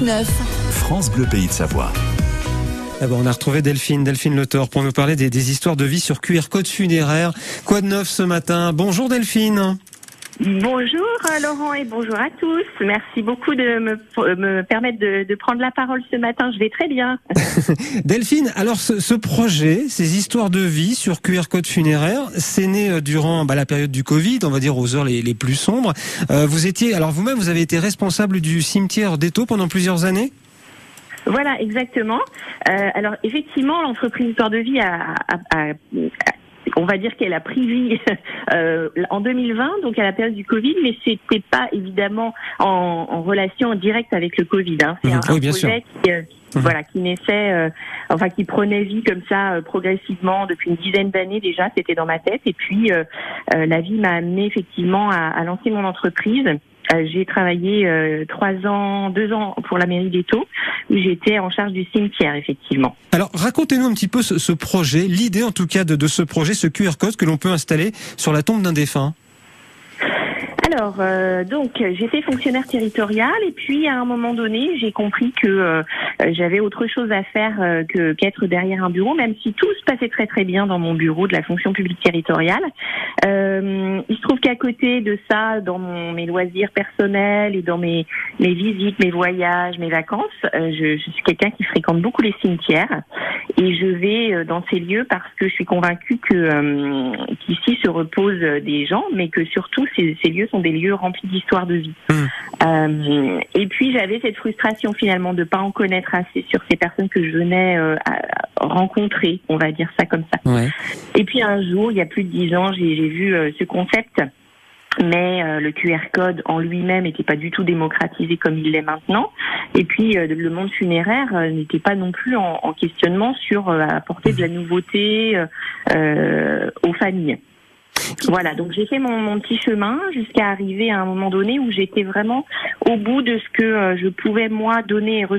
6-9. France Bleu Pays de Savoie. Ah bon, on a retrouvé Delphine, Delphine Le Thor, pour nous parler des, des histoires de vie sur QR code funéraire. Quoi de neuf ce matin? Bonjour Delphine. Bonjour euh, Laurent et bonjour à tous. Merci beaucoup de me, me permettre de, de, prendre la parole ce matin. Je vais très bien. Delphine, alors ce, ce, projet, ces histoires de vie sur QR code funéraire, c'est né euh, durant bah, la période du Covid, on va dire aux heures les, les plus sombres. Euh, vous étiez, alors vous-même, vous avez été responsable du cimetière d'Eto pendant plusieurs années? Voilà, exactement. Euh, alors effectivement, l'entreprise Histoire de Vie a, a, a, on va dire qu'elle a pris vie euh, en 2020, donc à la période du Covid, mais c'était pas évidemment en, en, relation directe avec le Covid. Hein. C'est mmh, un, oui, un bien projet sûr. qui, euh, mmh. voilà, qui naissait, euh, enfin qui prenait vie comme ça euh, progressivement depuis une dizaine d'années déjà. C'était dans ma tête, et puis euh, la vie m'a amené effectivement à, à lancer mon entreprise. Euh, j'ai travaillé euh, trois ans, deux ans pour la mairie d'Eto, où j'étais en charge du cimetière, effectivement. Alors, racontez-nous un petit peu ce, ce projet, l'idée en tout cas de, de, ce projet, ce QR code que l'on peut installer sur la tombe d'un défunt. Alors, euh, donc, j'étais fonctionnaire territorial et puis à un moment donné, j'ai compris que euh, j'avais autre chose à faire euh, que qu'être derrière un bureau, même si tout se passait très très bien dans mon bureau de la fonction publique territoriale. Euh, il se trouve qu'à côté de ça, dans mon, mes loisirs personnels et dans mes, mes visites, mes voyages, mes vacances, euh, je, je, suis quelqu'un qui fréquente beaucoup les cimetières et je vais euh, dans ces lieux parce que je suis convaincue que euh, qu'ici se reposent des gens, mais que surtout ces, ces lieux sont des lieux remplis d'histoires de vie. Mmh. Euh, et puis j'avais cette frustration finalement de pas en connaître assez sur ces personnes que je venais euh, à rencontrer, on va dire ça comme ça. Ouais. Et puis un jour, il y a plus de dix ans, j'ai vu euh, ce concept. Mais euh, le QR code en lui-même n'était pas du tout démocratisé comme il l'est maintenant. Et puis le monde funéraire n'était pas non plus en, en questionnement sur apporter de la nouveauté aux familles. Voilà, donc j'ai fait mon, mon, petit chemin jusqu'à arriver à un moment donné où j'étais vraiment au bout de ce que je pouvais moi donner et